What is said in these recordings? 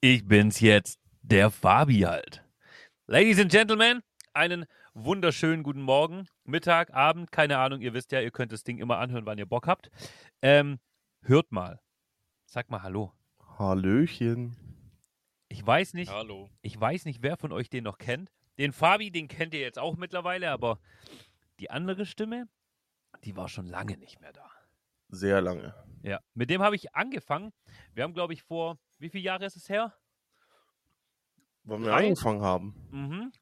Ich bin's jetzt, der Fabi halt. Ladies and Gentlemen, einen wunderschönen guten Morgen, Mittag, Abend, keine Ahnung, ihr wisst ja, ihr könnt das Ding immer anhören, wann ihr Bock habt. Ähm, hört mal. Sag mal Hallo. Hallöchen. Ich weiß nicht, Hallo. ich weiß nicht, wer von euch den noch kennt. Den Fabi, den kennt ihr jetzt auch mittlerweile, aber die andere Stimme, die war schon lange nicht mehr da. Sehr lange. Ja, mit dem habe ich angefangen. Wir haben, glaube ich, vor, wie viele Jahre ist es her? Wann wir Drei? angefangen haben. Mhm.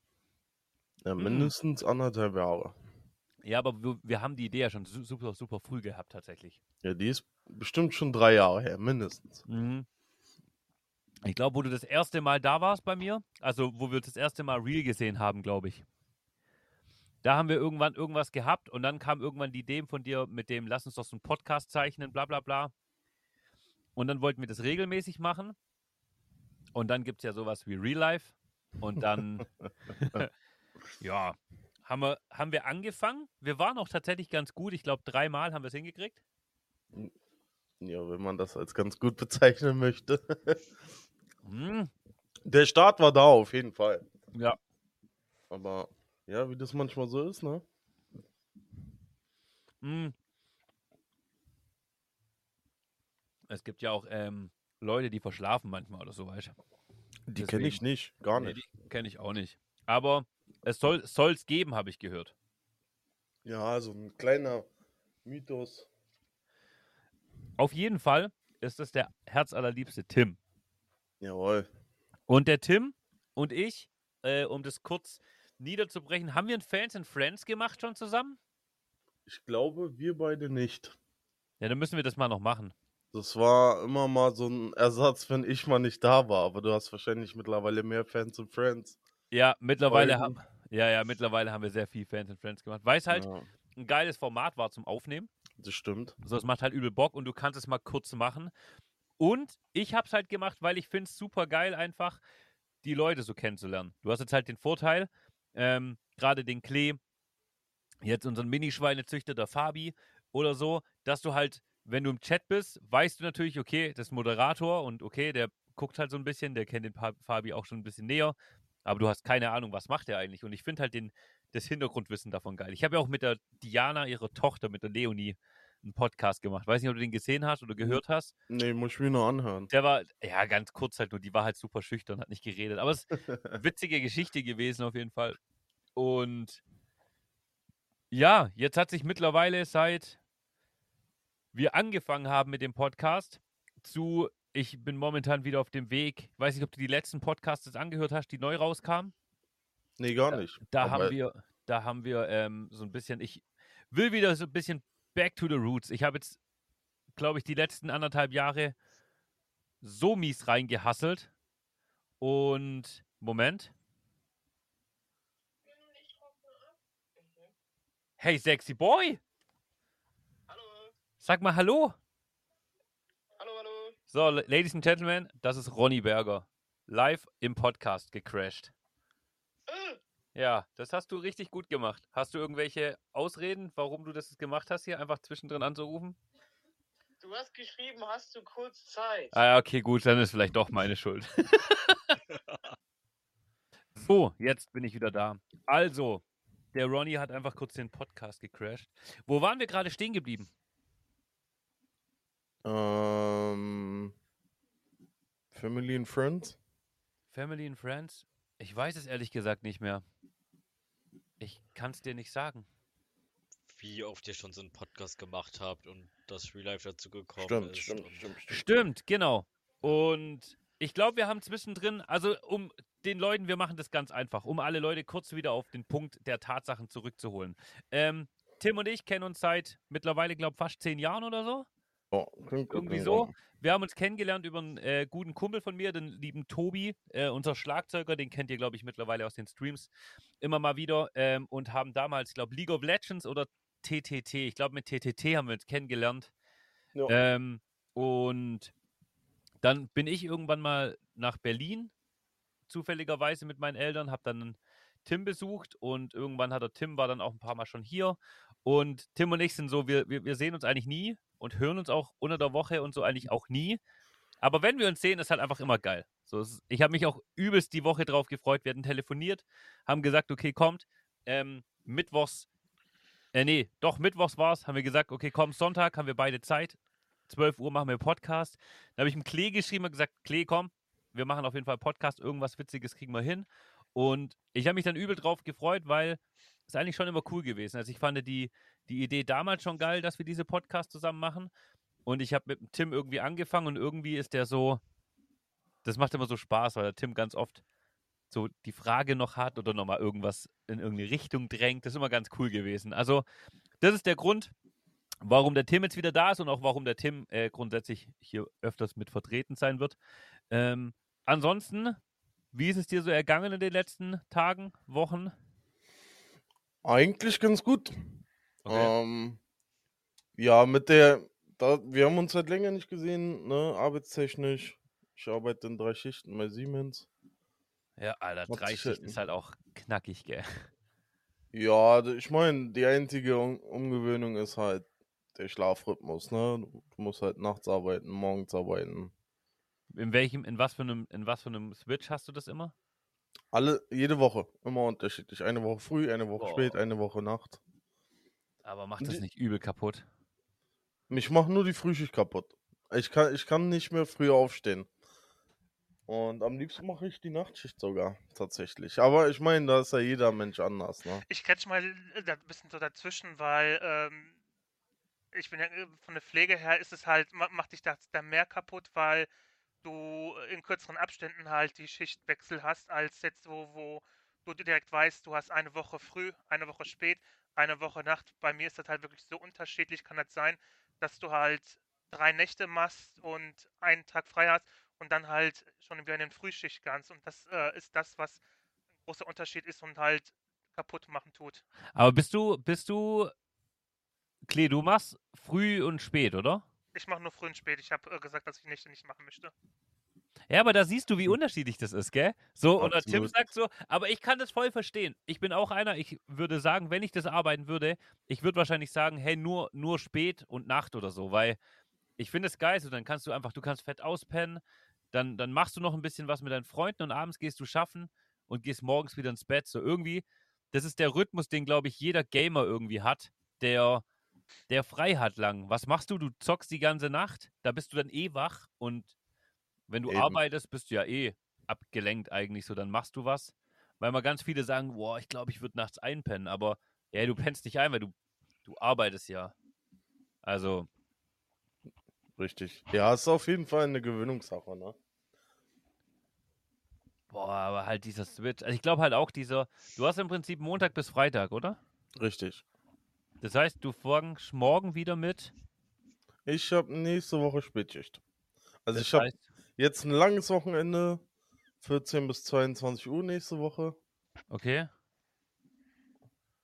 Ja, Mhm. mindestens anderthalb Jahre. Ja, aber wir, wir haben die Idee ja schon su- super, super früh gehabt, tatsächlich. Ja, die ist bestimmt schon drei Jahre her, mindestens. Mhm. Ich glaube, wo du das erste Mal da warst bei mir, also wo wir das erste Mal Real gesehen haben, glaube ich. Da haben wir irgendwann irgendwas gehabt und dann kam irgendwann die Idee von dir mit dem, lass uns doch so einen Podcast zeichnen, bla bla bla. Und dann wollten wir das regelmäßig machen. Und dann gibt es ja sowas wie Real Life. Und dann, ja, haben wir, haben wir angefangen. Wir waren auch tatsächlich ganz gut. Ich glaube, dreimal haben wir es hingekriegt. Ja, wenn man das als ganz gut bezeichnen möchte. Mhm. Der Start war da auf jeden Fall. Ja, Aber ja, wie das manchmal so ist, ne? Mm. Es gibt ja auch ähm, Leute, die verschlafen manchmal oder so, weißt du? Die kenne ich nicht, gar Nee, nicht. die kenne ich auch nicht. Aber es soll es geben, habe ich gehört. Ja, so ein kleiner Mythos. Auf jeden Fall ist es der herzallerliebste Tim. Jawohl. Und der Tim und ich, äh, um das kurz niederzubrechen, haben wir ein Fans and Friends gemacht schon zusammen? Ich glaube, wir beide nicht. Ja, dann müssen wir das mal noch machen. Das war immer mal so ein Ersatz, wenn ich mal nicht da war. Aber du hast wahrscheinlich mittlerweile mehr Fans und Friends. Ja, mittlerweile haben ja, ja, mittlerweile haben wir sehr viel Fans and Friends gemacht, weil es halt Ja, ein geiles Format war zum Aufnehmen. das stimmt. So, es macht halt übel Bock und du kannst es mal kurz machen. Und ich habe es halt gemacht, weil ich finde es super geil, einfach die Leute so kennenzulernen. Du hast jetzt halt den Vorteil, ähm, gerade den Klee, jetzt unseren Minischweinezüchter, der Fabi oder so, dass du halt, wenn du im Chat bist, weißt du natürlich, okay, das ist Moderator und okay, der guckt halt so ein bisschen, der kennt den Fabi auch schon ein bisschen näher, aber du hast keine Ahnung, was macht er eigentlich. Und ich finde halt den, das Hintergrundwissen davon geil. Ich habe ja auch mit der Diana, ihrer Tochter, mit der Leonie, einen Podcast gemacht. Weiß nicht, ob du den gesehen hast oder gehört hast. Nee, muss ich mir nur anhören. Der war, ja, ganz kurz halt nur, die war halt super schüchtern, hat nicht geredet. Aber es ist eine witzige Geschichte gewesen auf jeden Fall. Und ja, jetzt hat sich mittlerweile seit wir angefangen haben mit dem Podcast zu, ich bin momentan wieder auf dem Weg. Weiß nicht, ob du die letzten Podcasts jetzt angehört hast, die neu rauskamen. Nee, gar nicht. Da Aber haben wir, da haben wir ähm, so ein bisschen, ich will wieder so ein bisschen back to the roots. Ich habe jetzt, glaube ich, die letzten anderthalb Jahre so mies reingehasselt. Und Moment. Hey, sexy boy! Sag mal Hallo! Hallo, hallo. So, la- Ladies and Gentlemen, das ist Ronny Berger. Live im Podcast gecrashed. Äh, Ja, das hast du richtig gut gemacht. Hast du irgendwelche Ausreden, warum du das gemacht hast, hier einfach zwischendrin anzurufen? Du hast geschrieben, hast du kurz Zeit? Ah, ja, okay, gut, dann ist vielleicht doch meine Schuld. so, jetzt bin ich wieder da. Also, der Ronny hat einfach kurz den Podcast gecrashed. Wo waren wir gerade stehen geblieben? Ähm, Family and Friends? Family and Friends? Ich weiß es ehrlich gesagt nicht mehr. Ich kann es dir nicht sagen. wie oft ihr schon so einen Podcast gemacht habt und das Real Life dazu gekommen Stimmt, ist. stimmt, stimmt, stimmt. Stimmt, genau. Und ich glaube, wir haben zwischendrin, also um den Leuten, wir machen das ganz einfach, um alle Leute kurz wieder auf den Punkt der Tatsachen zurückzuholen. Ähm, Tim und ich kennen uns seit mittlerweile, glaube ich, fast zehn Jahren oder so. Klingt gut, Irgendwie so. Wir haben uns kennengelernt über einen äh, guten Kumpel von mir, den lieben Tobi, äh, unser Schlagzeuger, den kennt ihr, glaube ich, mittlerweile aus den Streams immer mal wieder ähm, und haben damals, glaube League of Legends oder TTT, ich glaube mit TTT haben wir uns kennengelernt. Ja. Ähm, und dann bin ich irgendwann mal nach Berlin, zufälligerweise mit meinen Eltern, habe dann Tim besucht und irgendwann hat der Tim, war dann auch ein paar Mal schon hier. Und Tim und ich sind so, wir, wir, wir sehen uns eigentlich nie und hören uns auch unter der Woche und so eigentlich auch nie. Aber wenn wir uns sehen, ist halt einfach immer geil. So, ich habe mich auch übelst die Woche drauf gefreut. Wir hatten telefoniert, haben gesagt, okay, kommt. Ähm, Mittwochs, äh, nee, doch, Mittwochs war es, haben wir gesagt, okay, komm, Sonntag haben wir beide Zeit. 12 Uhr machen wir Podcast. Dann habe ich ihm Klee geschrieben und gesagt, Klee, komm, wir machen auf jeden Fall Podcast, irgendwas Witziges kriegen wir hin. Und ich habe mich dann übel drauf gefreut, weil es eigentlich schon immer cool gewesen. Also ich fand die, die Idee damals schon geil, dass wir diese Podcast zusammen machen. Und ich habe mit Tim irgendwie angefangen und irgendwie ist der so, das macht immer so Spaß, weil der Tim ganz oft so die Frage noch hat oder nochmal irgendwas in irgendeine Richtung drängt. Das ist immer ganz cool gewesen. Also, das ist der Grund, warum der Tim jetzt wieder da ist und auch warum der Tim äh, grundsätzlich hier öfters mit vertreten sein wird. Ähm, ansonsten, wie ist es dir so ergangen in den letzten Tagen, Wochen? Eigentlich ganz gut. Okay. Ähm, ja, mit der, da, wir haben uns seit länger nicht gesehen, ne, arbeitstechnisch. Ich arbeite in drei Schichten bei Siemens. Ja, Alter, Hat drei sich Schichten halt- ist halt auch knackig, gell? Ja, ich meine, die einzige Um- Umgewöhnung ist halt der Schlafrhythmus, ne? Du musst halt nachts arbeiten, morgens arbeiten. In welchem, in was für einem, in was für einem Switch hast du das immer? Alle, jede Woche, immer unterschiedlich. Eine Woche früh, eine Woche Boah. spät, eine Woche Nacht. Aber macht das nicht übel kaputt? Mich macht nur die Frühschicht kaputt. Ich kann, ich kann nicht mehr früher aufstehen. Und am liebsten mache ich die Nachtschicht sogar, tatsächlich. Aber ich meine, da ist ja jeder Mensch anders, ne? Ich catch mal äh, ein bisschen so dazwischen, weil ähm, ich bin ja äh, von der Pflege her ist es halt, ma- macht dich das da mehr kaputt, weil du in kürzeren Abständen halt die Schichtwechsel hast, als jetzt wo, wo du direkt weißt, du hast eine Woche früh, eine Woche spät, eine Woche Nacht. Bei mir ist das halt wirklich so unterschiedlich, kann das sein, dass du halt drei Nächte machst und einen Tag frei hast und dann halt schon wieder in den Frühschicht kannst. Und das äh, ist das, was ein großer Unterschied ist und halt kaputt machen tut. Aber bist du, bist du, Klee, du machst früh und spät, oder? Ich mache nur früh und spät. Ich habe äh, gesagt, dass ich Nächte nicht machen möchte. Ja, aber da siehst du, wie unterschiedlich das ist, gell? So, oder Tim Absolut. sagt so, aber ich kann das voll verstehen. Ich bin auch einer, ich würde sagen, wenn ich das arbeiten würde, ich würde wahrscheinlich sagen, hey, nur, nur spät und Nacht oder so, weil ich finde es geil, so dann kannst du einfach, du kannst fett auspennen, dann, dann machst du noch ein bisschen was mit deinen Freunden und abends gehst du schaffen und gehst morgens wieder ins Bett. So irgendwie, das ist der Rhythmus, den, glaube ich, jeder Gamer irgendwie hat, der, der frei hat lang. Was machst du? Du zockst die ganze Nacht, da bist du dann eh wach und wenn du Eben. arbeitest, bist du ja eh abgelenkt eigentlich so, dann machst du was. Weil mal ganz viele sagen, boah, ich glaube, ich würde nachts einpennen, aber ja, du pennst nicht ein, weil du, du arbeitest ja. Also, Richtig. Ja, ist auf jeden Fall eine Gewöhnungssache, ne? boah, aber halt dieser Switch. Also ich glaube halt auch dieser, du hast im Prinzip Montag bis Freitag, oder? Richtig. Das heißt, du fängst morgen wieder mit. Ich habe nächste Woche Spätschicht. Also Das ich habe jetzt ein langes Wochenende, 14 bis 22 Uhr nächste Woche. okay,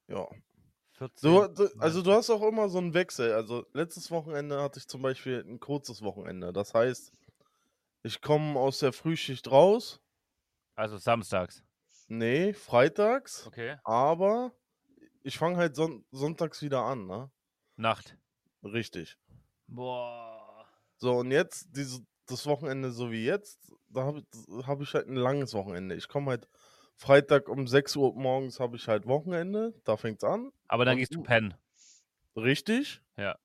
Ja. 14. Du, du, also du hast auch immer so einen Wechsel. Also letztes Wochenende hatte ich zum Beispiel ein kurzes Wochenende. Das heißt, ich komme aus der Frühschicht raus. Also samstags. Nee, freitags. Okay. Aber ich fange halt son sonntags wieder an, ne? Nacht. Richtig. Boah. So, und jetzt, diese, das Wochenende so wie jetzt, da habe hab ich halt ein langes Wochenende. Ich komme halt Freitag um 6 Uhr morgens habe ich halt Wochenende, da fängt's an. Aber dann Und gehst du pennen. Richtig? Ja.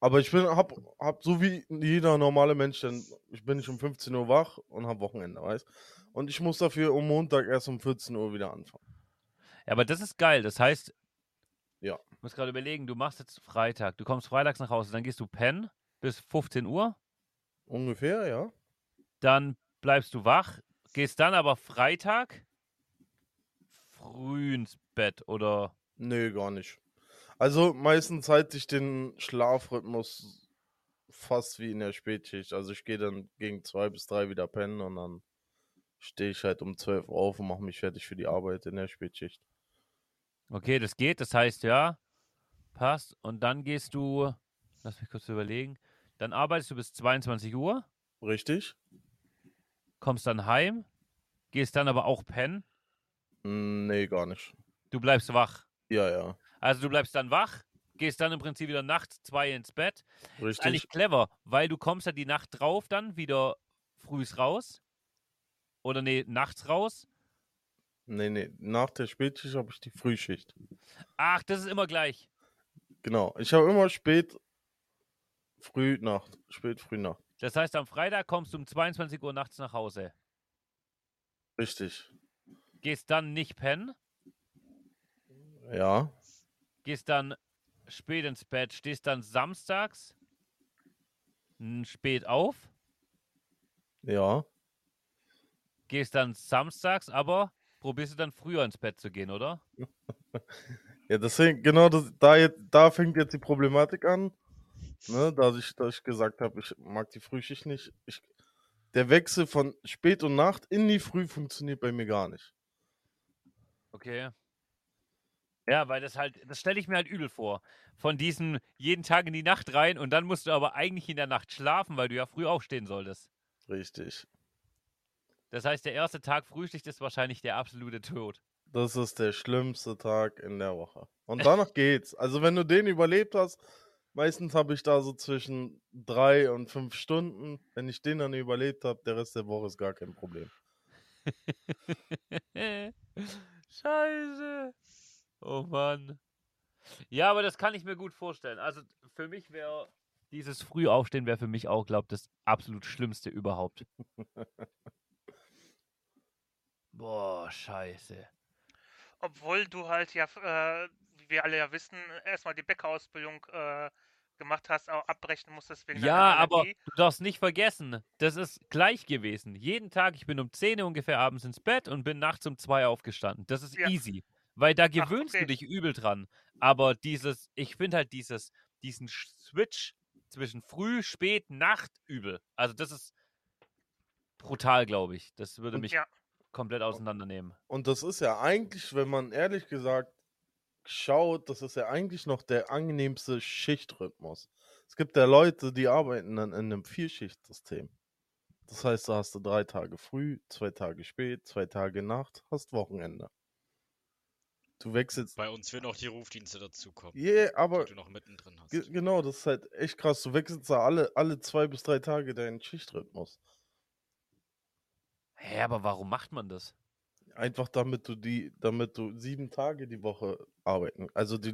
Aber ich bin, hab, hab so wie jeder normale Mensch, dann ich bin nicht um 15 Uhr wach und hab Wochenende, weißt? Und ich muss dafür um Montag erst um 14 Uhr wieder anfangen. Ja, aber das ist geil. Das heißt, Ja. ich muss gerade überlegen, du machst jetzt Freitag, du kommst freitags nach Hause, dann gehst du pennen bis 15 Uhr, Ungefähr, ja. dann bleibst du wach, gehst dann aber Freitag früh ins Bett oder Nö, gar nicht. Also meistens halte ich den Schlafrhythmus fast wie in der Spätschicht. Also ich gehe dann gegen zwei bis drei wieder pennen und dann stehe ich halt um 12 Uhr auf und mache mich fertig für die Arbeit in der Spätschicht. Okay, das geht. Das heißt, ja, passt. Und dann gehst du, lass mich kurz überlegen, dann arbeitest du bis 22 Uhr, Richtig? kommst dann heim, gehst dann aber auch pennen, Mm, Nee, gar nicht. du bleibst wach. Ja, ja. Also du bleibst dann wach, gehst dann im Prinzip wieder nachts zwei ins Bett. Ist Richtig. eigentlich clever, weil du kommst ja die Nacht drauf dann wieder frühs raus. Oder nee, nachts raus. Nee, nee, nach der Spätschicht habe ich die Frühschicht. Ach, das ist immer gleich. Genau. Ich habe immer spät, früh, Nacht. Spät, früh, Nacht. Das heißt, am Freitag kommst du um 22 Uhr nachts nach Hause. Richtig. Gehst dann nicht pennen, Ja. gehst dann spät ins Bett, stehst dann samstags spät auf, Ja. gehst dann samstags, aber probierst du dann früher ins Bett zu gehen, oder? Ja, deswegen, genau, das, da, jetzt, da fängt jetzt die Problematik an. Ne, dass, ich, dass ich gesagt habe, ich mag die Frühschicht nicht. Ich, der Wechsel von Spät und Nacht in die Früh funktioniert bei mir gar nicht. Okay. Ja, weil das halt, das stelle ich mir halt übel vor. Von diesem jeden Tag in die Nacht rein und dann musst du aber eigentlich in der Nacht schlafen, weil du ja früh aufstehen solltest. Richtig. Das heißt, der erste Tag Frühschicht ist wahrscheinlich der absolute Tod. Das ist der schlimmste Tag in der Woche. Und danach geht's. Also, wenn du den überlebt hast, meistens habe ich da so zwischen drei und fünf Stunden. Wenn ich den dann überlebt habe, der Rest der Woche ist gar kein Problem. Scheiße. Oh Mann. Ja, aber das kann ich mir gut vorstellen. Also für mich wäre dieses Frühaufstehen wäre für mich auch, glaube ich, das absolut Schlimmste überhaupt. Boah, scheiße. Obwohl du halt ja, äh, wie wir alle ja wissen, erstmal die Bäckerausbildung äh, gemacht hast, auch abbrechen musstest wegen Ja, aber du darfst nicht vergessen, das ist gleich gewesen. Jeden Tag, ich bin um 10 Uhr ungefähr abends ins Bett und bin nachts um 2 aufgestanden. Das ist Ja. easy. Weil da gewöhnst okay. du dich übel dran. Aber dieses, ich finde halt dieses, diesen Switch zwischen früh, spät, Nacht übel. Also das ist brutal, glaube ich. Das würde Und- mich Ja. Komplett auseinandernehmen. Und das ist ja eigentlich, wenn man ehrlich gesagt schaut, das ist ja eigentlich noch der angenehmste Schichtrhythmus. Es gibt ja Leute, die arbeiten dann in einem Vierschichtsystem. Das heißt, da hast du drei Tage früh, zwei Tage spät, zwei Tage Nacht, hast Wochenende. Du wechselst. Bei uns werden auch die Rufdienste dazukommen, Yeah, aber die du noch mittendrin hast. ge genau, das ist halt echt krass. Du wechselst da alle, alle zwei bis drei Tage deinen Schichtrhythmus. Hä, aber warum macht man das? Einfach damit du die, damit du sieben Tage die Woche arbeiten. Also die,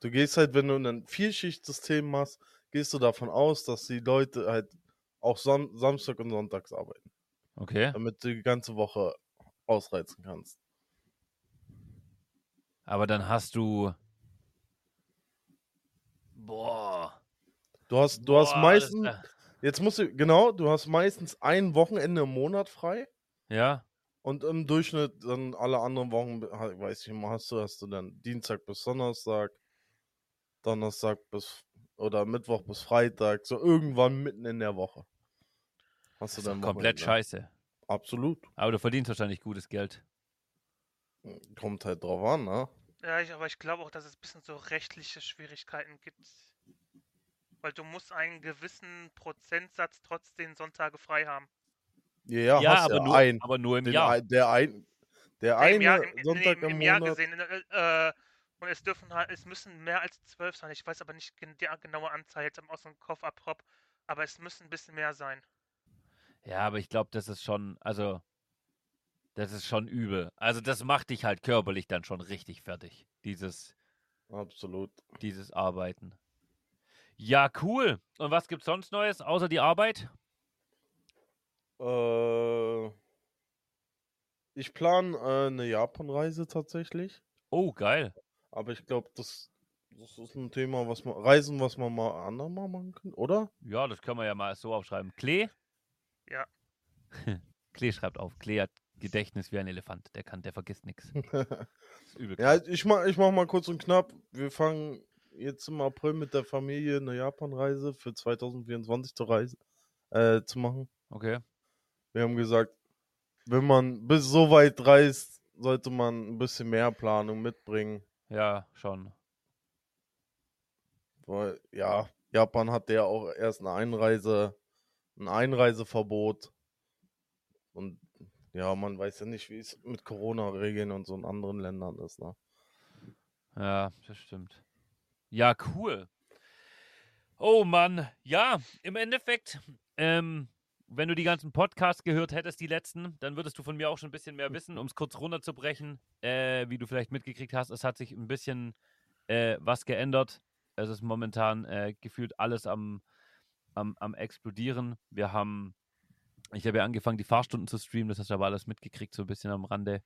du gehst halt, wenn du ein Vierschichtsystem machst, gehst du davon aus, dass die Leute halt auch Son Samstag und Sonntags arbeiten, Okay. damit du die ganze Woche ausreizen kannst. Aber dann hast du. Boah. Du hast, du hast Boah, das- meistens, jetzt musst du, genau, du hast meistens ein Wochenende im Monat frei Ja. und im Durchschnitt dann alle anderen Wochen, weiß ich immer, hast du, hast du dann Dienstag bis Donnerstag, Donnerstag bis oder Mittwoch bis Freitag, so irgendwann mitten in der Woche. Hast Das du dann komplett Wochenende. scheiße. Absolut. Aber du verdienst wahrscheinlich gutes Geld. Kommt halt drauf an, ne? Ja, ich, aber ich glaube auch, dass es ein bisschen so rechtliche Schwierigkeiten gibt. Weil du musst einen gewissen Prozentsatz trotzdem Sonntage frei haben. Ja, Ja, hast aber, ja nur, ein, aber nur im den, Jahr. der ein, der eine im Jahr, im, Sonntag im, im im Jahr Monat. gesehen. Äh, und es dürfen halt, es müssen mehr als zwölf sein. Ich weiß aber nicht die genaue Anzahl jetzt aus dem Kopf ab, aber es müssen ein bisschen mehr sein. Ja, aber ich glaube, das ist schon, also, das ist schon übel. Also, das macht dich halt körperlich dann schon richtig fertig, dieses, Absolut. dieses Arbeiten. Ja, cool. Und was gibt's sonst Neues, außer die Arbeit? Äh, ich plane äh, eine Japan-Reise tatsächlich. Oh, geil. Aber ich glaube, das, das ist ein Thema, was man, Reisen, was man mal andermal machen kann, oder? Ja, das können wir ja mal so aufschreiben. Klee? Ja. Klee schreibt auf. Klee hat Gedächtnis wie ein Elefant. Der kann, der vergisst nichts. Ist übel. ja, ich mach, ich mach mal kurz und knapp. Wir fangen jetzt im April mit der Familie eine Japan-Reise für 2024 zu reisen, äh, zu machen. Okay. Wir haben gesagt, wenn man bis so weit reist, sollte man ein bisschen mehr Planung mitbringen. Ja, schon. Weil, ja, Japan hat ja auch erst eine Einreise, ein Einreiseverbot. Und ja, man weiß ja nicht, wie es mit Corona-Regeln und so in anderen Ländern ist. Ne? Ja, das stimmt. Ja, cool. Oh Mann, ja, im Endeffekt, ähm, wenn du die ganzen Podcasts gehört hättest, die letzten, dann würdest du von mir auch schon ein bisschen mehr wissen, um es kurz runterzubrechen, äh, wie du vielleicht mitgekriegt hast. Es hat sich ein bisschen äh, was geändert. Es ist momentan äh, gefühlt alles am, am, am explodieren. Wir haben, ich habe ja angefangen, die Fahrstunden zu streamen, das hast du aber alles mitgekriegt, so ein bisschen am Rande.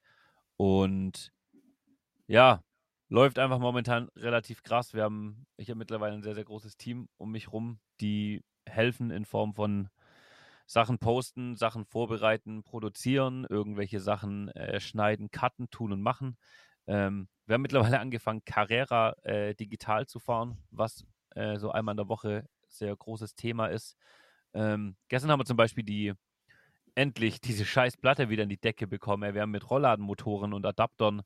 Und ja, läuft einfach momentan relativ krass. Wir haben, ich habe mittlerweile ein sehr, sehr großes Team um mich rum, die helfen in Form von Sachen posten, Sachen vorbereiten, produzieren, irgendwelche Sachen äh, schneiden, cutten, tun und machen. Ähm, wir haben mittlerweile angefangen, Carrera äh, digital zu fahren, was äh, so einmal in der Woche sehr großes Thema ist. Ähm, gestern haben wir zum Beispiel die endlich diese scheiß Platte wieder in die Decke bekommen. Wir haben mit Rollladenmotoren und Adaptern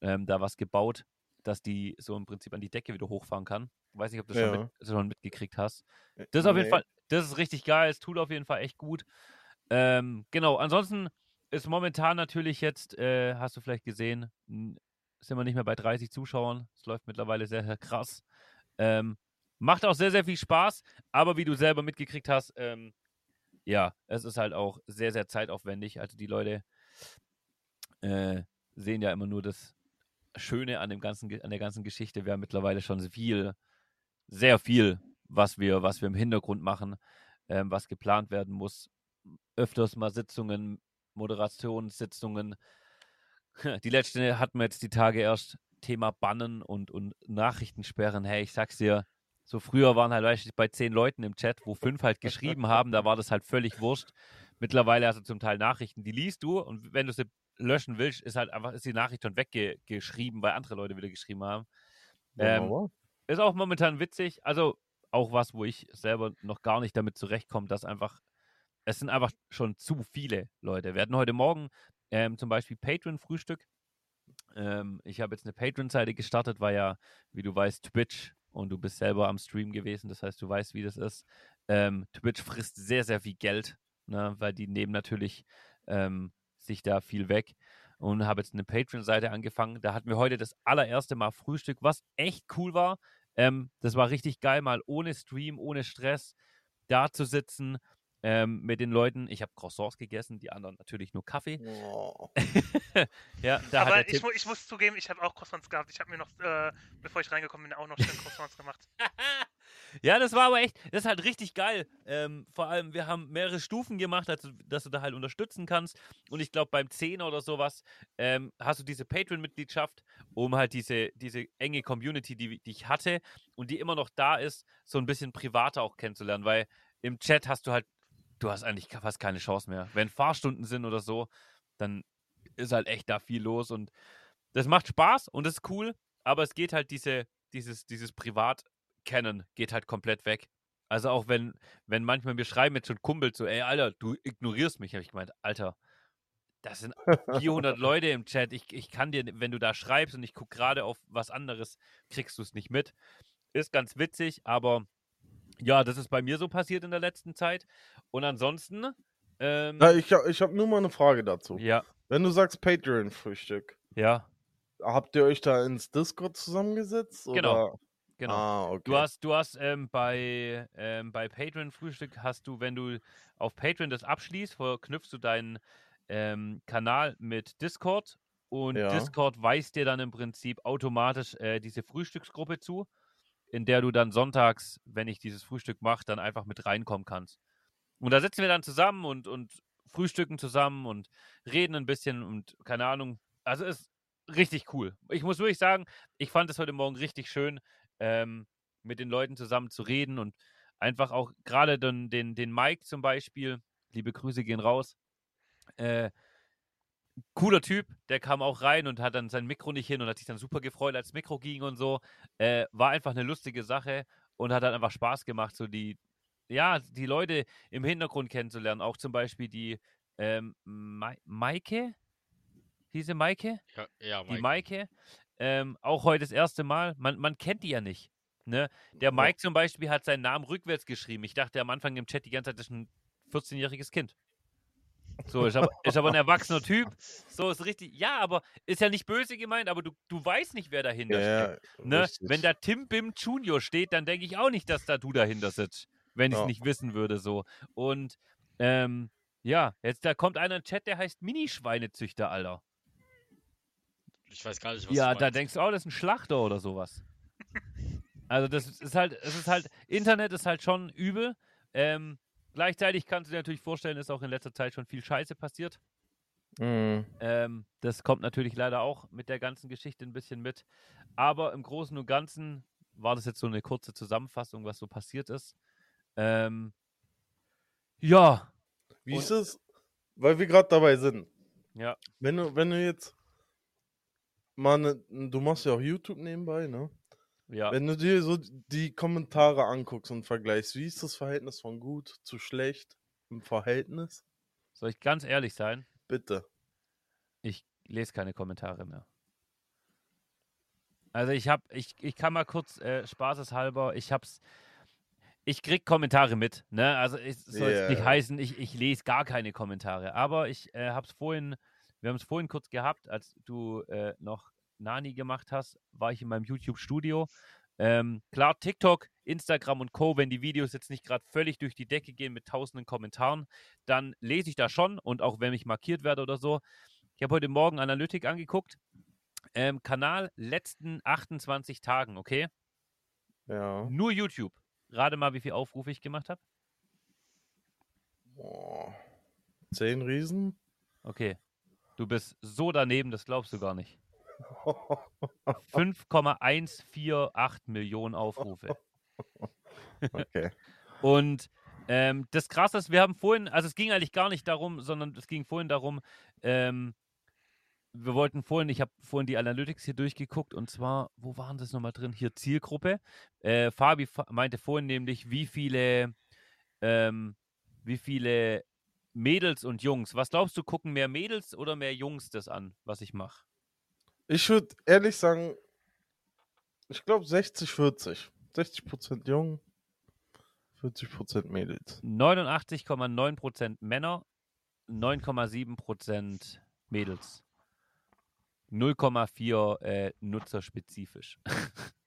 ähm, da was gebaut, dass die so im Prinzip an die Decke wieder hochfahren kann. Ich weiß nicht, ob du das Ja. schon, mit, schon mitgekriegt hast. Äh, Das ist auf jeden nee. Fall, das ist richtig geil. Es tut auf jeden Fall echt gut. Ähm, genau, ansonsten ist momentan natürlich jetzt, äh, hast du vielleicht gesehen, sind wir nicht mehr bei 30 Zuschauern. Es läuft mittlerweile sehr, sehr krass. Ähm, macht auch sehr, sehr viel Spaß, aber wie du selber mitgekriegt hast, ähm, ja, es ist halt auch sehr, sehr zeitaufwendig. Also die Leute äh, sehen ja immer nur das Schöne an, dem ganzen, an der ganzen Geschichte. Wir haben mittlerweile schon viel, sehr viel, was wir, was wir im Hintergrund machen, ähm, was geplant werden muss. Öfters mal Sitzungen, Moderationssitzungen. Die letzte hatten wir jetzt die Tage erst Thema Bannen und, und Nachrichtensperren. Hey, ich sag's dir, so früher waren halt weißt bei zehn Leuten im Chat, wo fünf halt geschrieben haben, da war das halt völlig wurscht. Mittlerweile hast du zum Teil Nachrichten, die liest du und wenn du sie löschen willst, ist halt einfach, ist die Nachricht schon weggeschrieben, weil andere Leute wieder geschrieben haben. Ähm, Wunderbar. ist auch momentan witzig. Also auch was, wo ich selber noch gar nicht damit zurechtkomme, dass einfach, es sind einfach schon zu viele Leute. Wir hatten heute Morgen ähm, zum Beispiel Patreon-Frühstück. Ähm, ich habe jetzt eine Patreon-Seite gestartet, weil ja, wie du weißt, Twitch und du bist selber am Stream gewesen, das heißt, du weißt, wie das ist. Ähm, Twitch frisst sehr, sehr viel Geld, ne, weil die nehmen natürlich ähm, sich da viel weg und habe jetzt eine Patreon-Seite angefangen. Da hatten wir heute das allererste Mal Frühstück, was echt cool war. Ähm, das war richtig geil, mal ohne Stream, ohne Stress da zu sitzen ähm, mit den Leuten. Ich habe Croissants gegessen, die anderen natürlich nur Kaffee. Oh. Ja, Aber ich, mu ich muss zugeben, ich habe auch Croissants gehabt. Ich habe mir noch, äh, bevor ich reingekommen bin, auch noch schön Croissants gemacht. ja, das war aber echt, das ist halt richtig geil. Ähm, vor allem, wir haben mehrere Stufen gemacht, also, dass du da halt unterstützen kannst. Und ich glaube, beim 10 oder sowas ähm, hast du diese Patreon-Mitgliedschaft, um halt diese, diese enge Community, die, die ich hatte und die immer noch da ist, so ein bisschen privater auch kennenzulernen. Weil im Chat hast du halt, du hast eigentlich fast keine Chance mehr. Wenn Fahrstunden sind oder so, dann ist halt echt da viel los und das macht Spaß und das ist cool, aber es geht halt diese, dieses, dieses Privat-Kennen geht halt komplett weg. Also auch wenn, wenn manchmal wir schreiben jetzt schon Kumpel so, ey, Alter, du ignorierst mich, habe ich gemeint, Alter, das sind 400 Leute im Chat, ich, ich kann dir, wenn du da schreibst und ich gucke gerade auf was anderes, kriegst du es nicht mit. Ist ganz witzig, aber ja, das ist bei mir so passiert in der letzten Zeit. Und ansonsten, ähm, Na, ich ich habe nur mal eine Frage dazu. ja, Wenn du sagst Patreon-Frühstück, ja, habt ihr euch da ins Discord zusammengesetzt? Genau. Oder? Genau. Ah, okay. Du hast, du hast ähm, bei, ähm, bei Patreon Frühstück hast du, wenn du auf Patreon das abschließt, verknüpfst du deinen ähm, Kanal mit Discord und Ja. Discord weist dir dann im Prinzip automatisch äh, diese Frühstücksgruppe zu, in der du dann sonntags, wenn ich dieses Frühstück mache, dann einfach mit reinkommen kannst. Und da sitzen wir dann zusammen und, und frühstücken zusammen und reden ein bisschen und keine Ahnung. Also ist richtig cool. Ich muss wirklich sagen, ich fand es heute Morgen richtig schön, ähm, mit den Leuten zusammen zu reden und einfach auch gerade den, den, den Mike zum Beispiel, liebe Grüße gehen raus, äh, cooler Typ, der kam auch rein und hat dann sein Mikro nicht hin und hat sich dann super gefreut, als das Mikro ging und so. Äh, war einfach eine lustige Sache und hat dann einfach Spaß gemacht, so die, ja, die Leute im Hintergrund kennenzulernen. Auch zum Beispiel die ähm, Ma Maike, diese Maike? Ja, ja die Mike. Maike, ähm, auch heute das erste Mal, man, man kennt die ja nicht. Ne? Der. Mike zum Beispiel hat seinen Namen rückwärts geschrieben. Ich dachte am Anfang im Chat die ganze Zeit, das ist ein 14-jähriges Kind. So, ist aber, ist aber ein erwachsener Typ. So ist richtig. Ja, aber ist ja nicht böse gemeint, aber du, du weißt nicht, wer dahinter steht. Ja, Ne? richtig. Wenn da Tim Bim Junior steht, dann denke ich auch nicht, dass da du dahinter sitzt, wenn ich es Ja. nicht wissen würde. so. Und ähm, ja, jetzt da kommt einer im Chat, der heißt Minischweinezüchter, Alter. Ich weiß gar nicht, was Ja, du da meinst. denkst du, oh, das ist ein Schlachter oder sowas. Also das ist halt, es ist halt, Internet ist halt schon übel. Ähm, gleichzeitig kannst du dir natürlich vorstellen, ist auch in letzter Zeit schon viel Scheiße passiert. Mhm. Ähm, das kommt natürlich leider auch mit der ganzen Geschichte ein bisschen mit. Aber im Großen und Ganzen war das jetzt so eine kurze Zusammenfassung, was so passiert ist. Ähm, ja, Wie Und- ist es? Weil wir gerade dabei sind. Ja. Wenn du, wenn du jetzt mal ne, du machst ja auch YouTube nebenbei, ne? ja. Wenn du dir so die Kommentare anguckst und vergleichst, wie ist das Verhältnis von gut zu schlecht im Verhältnis? Soll ich ganz ehrlich sein? Bitte. Ich lese keine Kommentare mehr. Also ich habe, ich, ich kann mal kurz äh, spaßeshalber, ich hab's, ich krieg Kommentare mit, ne? Also es soll jetzt nicht heißen, ich, ich lese gar keine Kommentare. Aber ich äh, hab's vorhin, wir haben es vorhin kurz gehabt, als du äh, noch Nani gemacht hast, war ich in meinem YouTube-Studio. Ähm, klar, TikTok, Instagram und Co., wenn die Videos jetzt nicht gerade völlig durch die Decke gehen mit tausenden Kommentaren, dann lese ich da schon und auch wenn ich markiert werde oder so. Ich habe heute Morgen Analytik angeguckt. Ähm, Kanal letzten 28 Tagen, okay? Ja. Nur YouTube. Gerade mal, wie viel Aufrufe ich gemacht habe. Boah. Zehn Riesen? Okay. Du bist so daneben, das glaubst du gar nicht. 5,148 Millionen Aufrufe. okay. Und ähm, das Krasse ist, wir haben vorhin, also es ging eigentlich gar nicht darum, sondern es ging vorhin darum, ähm, wir wollten vorhin, ich habe vorhin die Analytics hier durchgeguckt und zwar, wo waren das nochmal drin? Hier Zielgruppe. Äh, Fabi fa- meinte vorhin nämlich, wie viele, ähm, wie viele Mädels und Jungs, was glaubst du, gucken mehr Mädels oder mehr Jungs das an, was ich mache? Ich würde ehrlich sagen, ich glaube 60, 40. 60% jung, 40% Mädels. 89,9% Männer, 9,7% Mädels. 0,4 äh, nutzerspezifisch.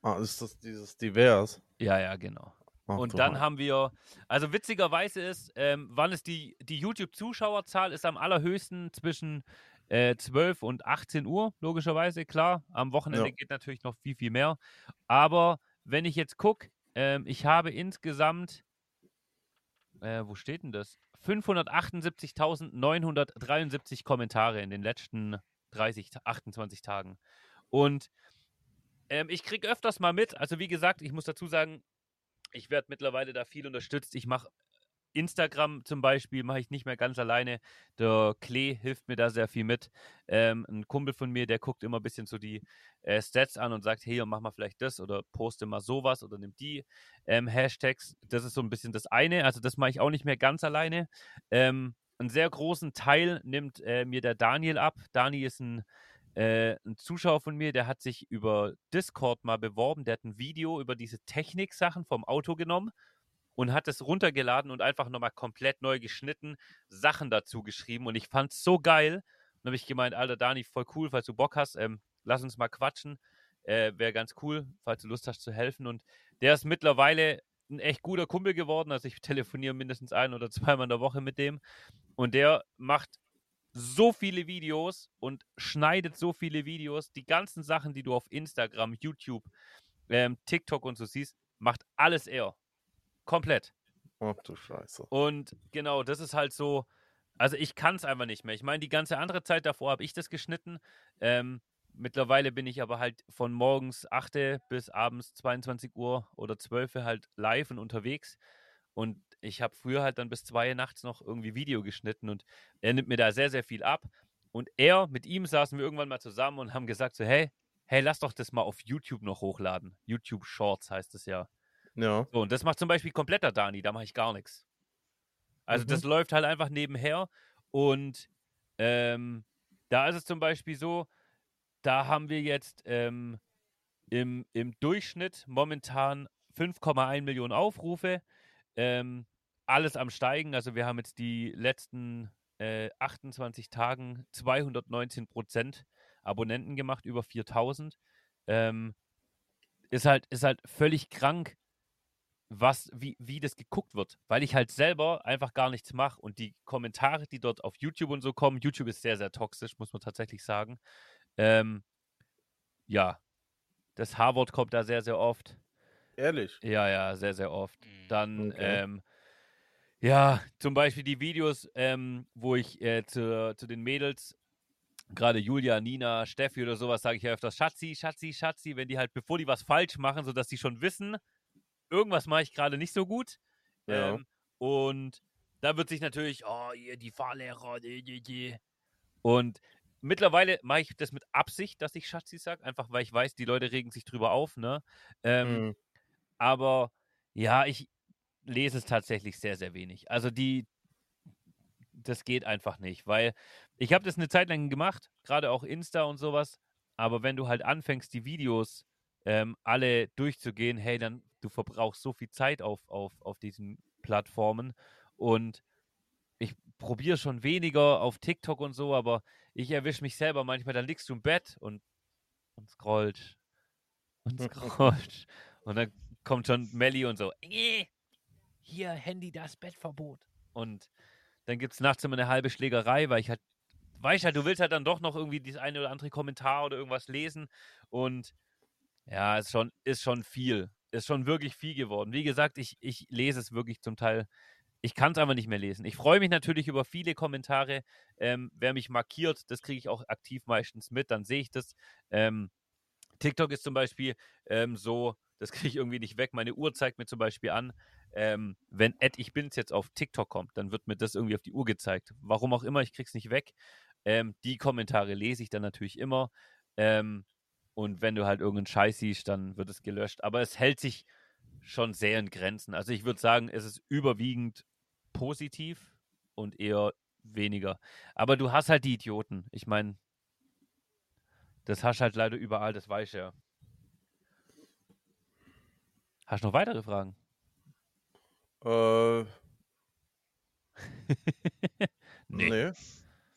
Ah, ist das dieses divers? ja, ja, genau. Ach, Und dann Heil- haben wir, also witzigerweise ist, ähm, wann ist die, die YouTube-Zuschauerzahl ist am allerhöchsten zwischen äh, 12 und 18 Uhr, logischerweise, klar. Am Wochenende Ja. geht natürlich noch viel, viel mehr. Aber wenn ich jetzt gucke, ähm, ich habe insgesamt, äh, wo steht denn das? 578.973 Kommentare in den letzten 30, 28 Tagen. Und ähm, ich kriege öfters mal mit, also wie gesagt, ich muss dazu sagen, ich werde mittlerweile da viel unterstützt. Ich mache Instagram zum Beispiel, mache ich nicht mehr ganz alleine. Der Klee hilft mir da sehr viel mit. Ähm, ein Kumpel von mir, der guckt immer ein bisschen so die äh, Stats an und sagt, hey, mach mal vielleicht das oder poste mal sowas oder nimm die ähm, Hashtags. Das ist so ein bisschen das eine. Also das mache ich auch nicht mehr ganz alleine. Ähm, einen sehr großen Teil nimmt äh, mir der Daniel ab. Dani ist ein äh, ein Zuschauer von mir, der hat sich über Discord mal beworben, der hat ein Video über diese Technik-Sachen vom Auto genommen und hat es runtergeladen und einfach nochmal komplett neu geschnitten, Sachen dazu geschrieben und ich fand es so geil. Und habe ich gemeint, Alter Dani, voll cool, falls du Bock hast, ähm, lass uns mal quatschen. Äh, Wäre ganz cool, falls du Lust hast zu helfen. Und der ist mittlerweile ein echt guter Kumpel geworden. Also ich telefoniere mindestens ein oder zweimal in der Woche mit dem. Und der macht so viele Videos und schneidet so viele Videos. Die ganzen Sachen, die du auf Instagram, YouTube, ähm, TikTok und so siehst, macht alles er. Komplett. Ach du Scheiße. Und genau, das ist halt so. Also ich kann es einfach nicht mehr. Ich meine, die ganze andere Zeit davor habe ich das geschnitten. Ähm, mittlerweile bin ich aber halt von morgens 8 bis abends 22 Uhr oder 12 Uhr halt live und unterwegs. Und ich habe früher halt dann bis 2 Uhr nachts noch irgendwie Video geschnitten und er nimmt mir da sehr, sehr viel ab. Und er, mit ihm saßen wir irgendwann mal zusammen und haben gesagt so, hey, hey, lass doch das mal auf YouTube noch hochladen. YouTube Shorts heißt es ja. Ja. So, und das macht zum Beispiel kompletter Dani, da mache ich gar nichts. Also Mhm. das läuft halt einfach nebenher und ähm, da ist es zum Beispiel so, da haben wir jetzt ähm, im, im Durchschnitt momentan 5,1 Millionen Aufrufe. Ähm, alles am Steigen. Also wir haben jetzt die letzten äh, 28 Tagen 219 Prozent Abonnenten gemacht, über 4000. Ähm, ist halt, ist halt völlig krank, was, wie, wie das geguckt wird, weil ich halt selber einfach gar nichts mache und die Kommentare, die dort auf YouTube und so kommen, YouTube ist sehr, sehr toxisch, muss man tatsächlich sagen. Ähm, ja, das H-Wort kommt da sehr, sehr oft. Ehrlich. Ja, ja, sehr, sehr oft. Mhm. Dann, Okay. ähm, ja, zum Beispiel die Videos, ähm, wo ich äh, zu, zu den Mädels, gerade Julia, Nina, Steffi oder sowas, sage ich ja öfters Schatzi, Schatzi, Schatzi, wenn die halt, bevor die was falsch machen, sodass die schon wissen, irgendwas mache ich gerade nicht so gut. Ja. Ähm, und da wird sich natürlich, oh, hier die Fahrlehrer, die, die, die. Und mittlerweile mache ich das mit Absicht, dass ich Schatzi sage, einfach weil ich weiß, die Leute regen sich drüber auf, ne? Ähm, Mhm. Aber ja, ich lese es tatsächlich sehr, sehr wenig. Also die, das geht einfach nicht, weil ich habe das eine Zeit lang gemacht, gerade auch Insta und sowas. Aber wenn du halt anfängst, die Videos ähm, alle durchzugehen, hey, dann du verbrauchst so viel Zeit auf, auf, auf diesen Plattformen und ich probiere schon weniger auf TikTok und so, aber ich erwische mich selber manchmal, dann liegst du im Bett und, und scrollt und scrollt und dann kommt schon Melli und so, "Eh, hier Handy, das Bettverbot. Und dann gibt es nachts immer eine halbe Schlägerei, weil ich halt, weißt halt, du willst halt dann doch noch irgendwie dieses eine oder andere Kommentar oder irgendwas lesen und ja, ist schon, ist schon viel. Ist schon wirklich viel geworden. Wie gesagt, ich, ich lese es wirklich zum Teil. Ich kann es einfach nicht mehr lesen. Ich freue mich natürlich über viele Kommentare. Ähm, wer mich markiert, das kriege ich auch aktiv meistens mit, dann sehe ich das. Ähm, TikTok ist zum Beispiel ähm, so, das kriege ich irgendwie nicht weg. Meine Uhr zeigt mir zum Beispiel an, ähm, wenn Ed Ich Bin's jetzt auf TikTok kommt, dann wird mir das irgendwie auf die Uhr gezeigt. Warum auch immer, ich krieg's nicht weg. Ähm, die Kommentare lese ich dann natürlich immer. Ähm, und wenn du halt irgendeinen Scheiß siehst, dann wird es gelöscht. Aber es hält sich schon sehr in Grenzen. Also ich würde sagen, es ist überwiegend positiv und eher weniger. Aber du hast halt die Idioten. Ich meine, das hast halt leider überall, das weiß ja. Hast du noch weitere Fragen? Äh, nee.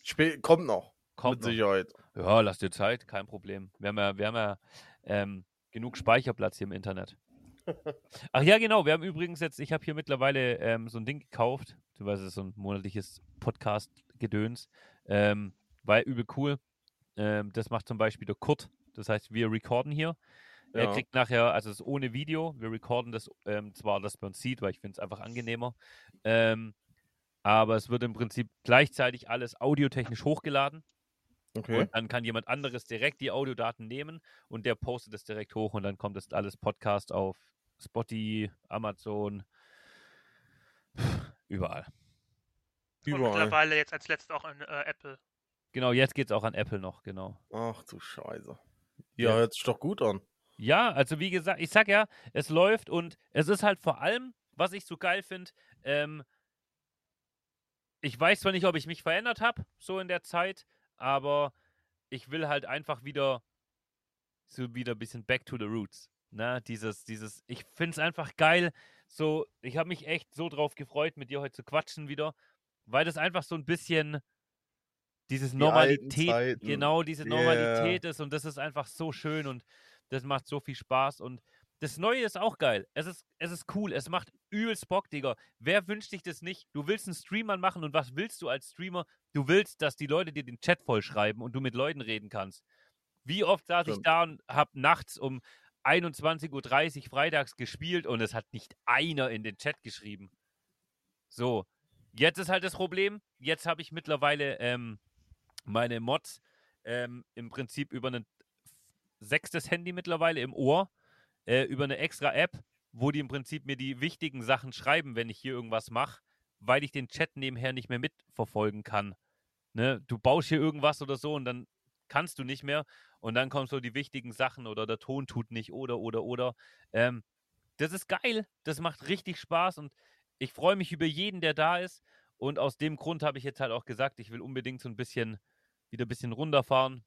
Spä kommt noch. Kommt mit noch. Sicherheit. Ja, lass dir Zeit, kein Problem. Wir haben ja, wir haben ja ähm, genug Speicherplatz hier im Internet. Ach ja, genau. Wir haben übrigens jetzt, ich habe hier mittlerweile ähm, so ein Ding gekauft, beziehungsweise so ein monatliches Podcast-Gedöns. Ähm, war übel cool. Ähm, das macht zum Beispiel der Kurt. Das heißt, wir recorden hier. Er Ja. kriegt nachher, also es ist ohne Video, wir recorden das ähm, zwar, dass man es sieht, weil ich finde es einfach angenehmer. Ähm, aber es wird im Prinzip gleichzeitig alles audiotechnisch hochgeladen. Okay. Und dann kann jemand anderes direkt die Audiodaten nehmen und der postet es direkt hoch und dann kommt das alles Podcast auf Spotify, Amazon, überall. Und Überall. mittlerweile jetzt als letztes auch in äh, Apple. Genau, jetzt geht es auch an Apple noch, genau. Ach du Scheiße. Ja. Ja, hört sich doch gut an. Ja, also wie gesagt, ich sag ja, es läuft und es ist halt vor allem, was ich so geil finde, ähm, ich weiß zwar nicht, ob ich mich verändert habe, so in der Zeit, aber ich will halt einfach wieder so wieder ein bisschen back to the roots. Ne? Dieses, dieses, ich finde es einfach geil. So, ich habe mich echt so drauf gefreut, mit dir heute zu quatschen wieder, weil das einfach so ein bisschen dieses Die Normalität, genau, diese Yeah. Normalität ist und das ist einfach so schön und das macht so viel Spaß und das Neue ist auch geil. Es ist, es ist cool. Es macht übelst Bock, Digga. Wer wünscht sich das nicht? Du willst einen Streamer machen und was willst du als Streamer? Du willst, dass die Leute dir den Chat vollschreiben und du mit Leuten reden kannst. Wie oft saß ich Stimmt. da und hab nachts um 21.30 Uhr freitags gespielt und es hat nicht einer in den Chat geschrieben. So, jetzt ist halt das Problem. Jetzt habe ich mittlerweile ähm, meine Mods ähm, im Prinzip über ein sechstes Handy mittlerweile im Ohr, äh, über eine extra App, wo die im Prinzip mir die wichtigen Sachen schreiben, wenn ich hier irgendwas mache, weil ich den Chat nebenher nicht mehr mitverfolgen kann. Ne? Du baust hier irgendwas oder so und dann kannst du nicht mehr und dann kommen so die wichtigen Sachen oder der Ton tut nicht oder oder oder. Ähm, das ist geil, das macht richtig Spaß und ich freue mich über jeden, der da ist und aus dem Grund habe ich jetzt halt auch gesagt, ich will unbedingt so ein bisschen wieder ein bisschen runterfahren,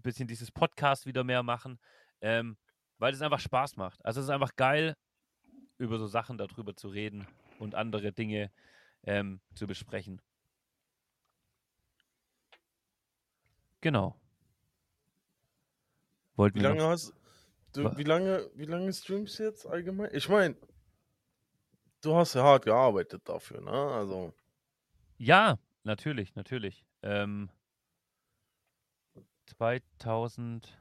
ein bisschen dieses Podcast wieder mehr machen, ähm, weil es einfach Spaß macht. Also es ist einfach geil, über so Sachen darüber zu reden. und andere Dinge ähm, zu besprechen. Genau. Wollten Wie lange hast du, wie lange, wie lange streamst du jetzt allgemein? Ich meine, du hast ja hart gearbeitet dafür, ne? Also, Ja, natürlich, natürlich. Ähm, 2000,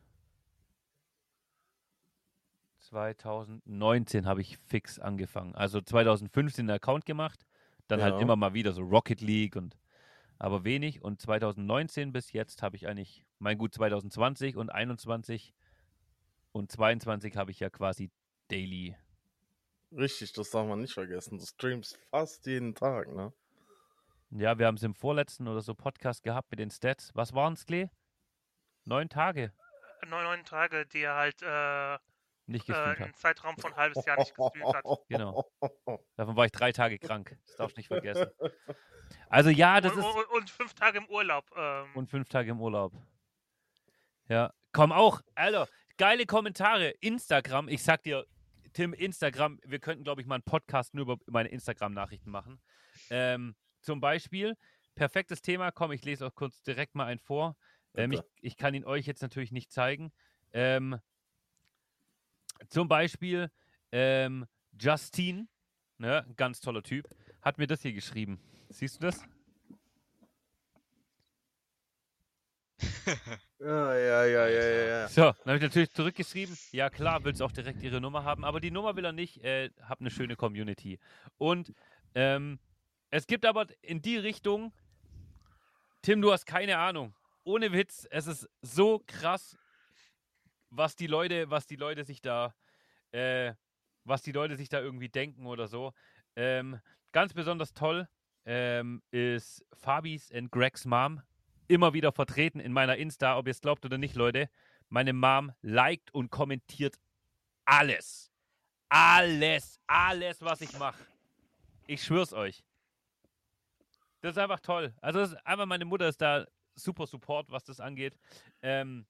2019 habe ich fix angefangen. Also 2015 einen Account gemacht, dann halt Ja. immer mal wieder so Rocket League und aber wenig. Und 2019 bis jetzt habe ich eigentlich, mein gut 2020 und 21 und 22 habe ich ja quasi daily. richtig, das darf man nicht vergessen. Du streamst fast jeden Tag, ne? Ja, wir haben es im vorletzten oder so Podcast gehabt mit den Stats. Was waren es, Klee? Neun Tage Neun, neun Tage, die er halt äh, nicht äh, gestreamt im hat. Zeitraum von ein halbes Jahr nicht gestreamt hat. Genau. Davon war ich drei Tage krank. Das darfst du nicht vergessen. Also ja, das und, ist. und, und fünf Tage im Urlaub. Ähm, Und fünf Tage im Urlaub. Ja. Komm auch, Alter, geile Kommentare. Instagram, ich sag dir, Tim, Instagram, wir könnten, glaube ich, mal einen Podcast nur über meine Instagram-Nachrichten machen. Ähm, zum Beispiel, perfektes Thema, komm, ich lese auch kurz direkt mal einen vor. Ähm, ich, ich kann ihn euch jetzt natürlich nicht zeigen. Ähm, zum Beispiel, ähm, Justine, ne, ein ganz toller Typ, hat mir das hier geschrieben. Siehst du das? Ja, ja, ja, ja, ja, ja. So, dann habe ich natürlich zurückgeschrieben. Ja, klar, willst auch direkt ihre Nummer haben, aber die Nummer will er nicht. Äh, hab eine schöne Community. Und ähm, es gibt aber in die Richtung, Tim, du hast keine Ahnung. Ohne Witz, es ist so krass, was die Leute, was die Leute sich da, äh, was die Leute sich da irgendwie denken oder so. Ähm, ganz besonders toll ähm, ist Fabis and Gregs Mom immer wieder vertreten in meiner Insta, ob ihr es glaubt oder nicht, Leute. Meine Mom liked und kommentiert alles. Alles, alles, was ich mache. Ich schwör's euch. Das ist einfach toll. Also einfach meine Mutter ist da super Support, was das angeht. Ähm,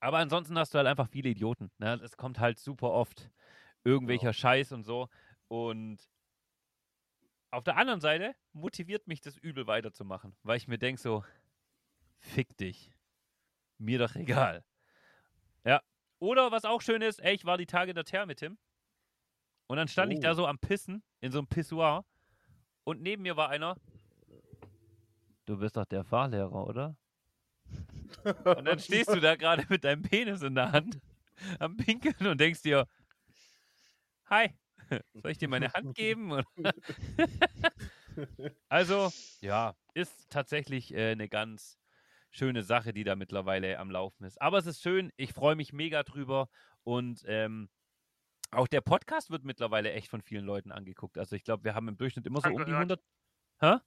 aber ansonsten hast du halt einfach viele Idioten. Ne? Es kommt halt super oft irgendwelcher Scheiß und so. Und auf der anderen Seite motiviert mich das übel weiterzumachen, weil ich mir denke so, fick dich. Mir doch egal. Ja. Oder was auch schön ist, ey, ich war die Tage in der Therme, Tim. Und dann stand ich da Oh. so am Pissen, in so einem Pissoir. Und neben mir war einer. Du bist doch der Fahrlehrer, oder? Und dann stehst du da gerade mit deinem Penis in der Hand am Pinkeln und denkst dir, hi, soll ich dir meine Hand geben? Also, ja, ist tatsächlich äh, eine ganz schöne Sache, die da mittlerweile am Laufen ist. Aber es ist schön, ich freue mich mega drüber und ähm, auch der Podcast wird mittlerweile echt von vielen Leuten angeguckt. Also ich glaube, wir haben im Durchschnitt immer so um die Angehört. 100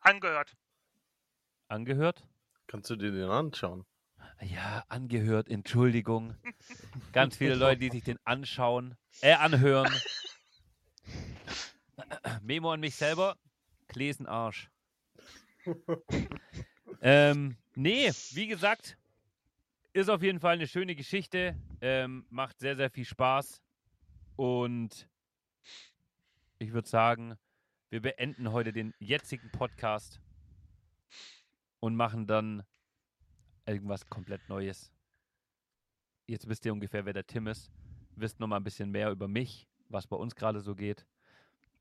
angehört. Angehört. Kannst du dir den anschauen? Ja, angehört, Entschuldigung. Ganz viele Leute, die sich den anschauen, äh, anhören. Memo an mich selber. Klesen Arsch. ähm, nee, wie gesagt, ist auf jeden Fall eine schöne Geschichte. Ähm, macht sehr, sehr viel Spaß. Und ich würde sagen, wir beenden heute den jetzigen Podcast und machen dann irgendwas komplett Neues. Jetzt wisst ihr ungefähr, wer der Tim ist. Wisst noch mal ein bisschen mehr über mich, was bei uns gerade so geht.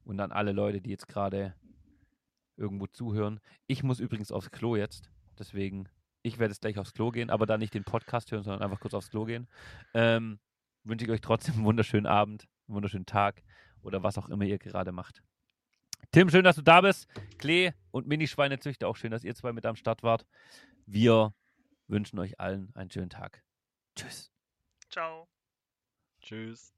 Und dann alle Leute, die jetzt gerade irgendwo zuhören. Ich muss übrigens aufs Klo jetzt. Deswegen, ich werde jetzt gleich aufs Klo gehen, aber dann nicht den Podcast hören, sondern einfach kurz aufs Klo gehen. Ähm, wünsche ich euch trotzdem einen wunderschönen Abend, einen wunderschönen Tag oder was auch immer ihr gerade macht. Tim, schön, dass du da bist. Klee und Minischweinezüchter, auch schön, dass ihr zwei mit am Start wart. Wir wünschen euch allen einen schönen Tag. Tschüss. Ciao. Tschüss.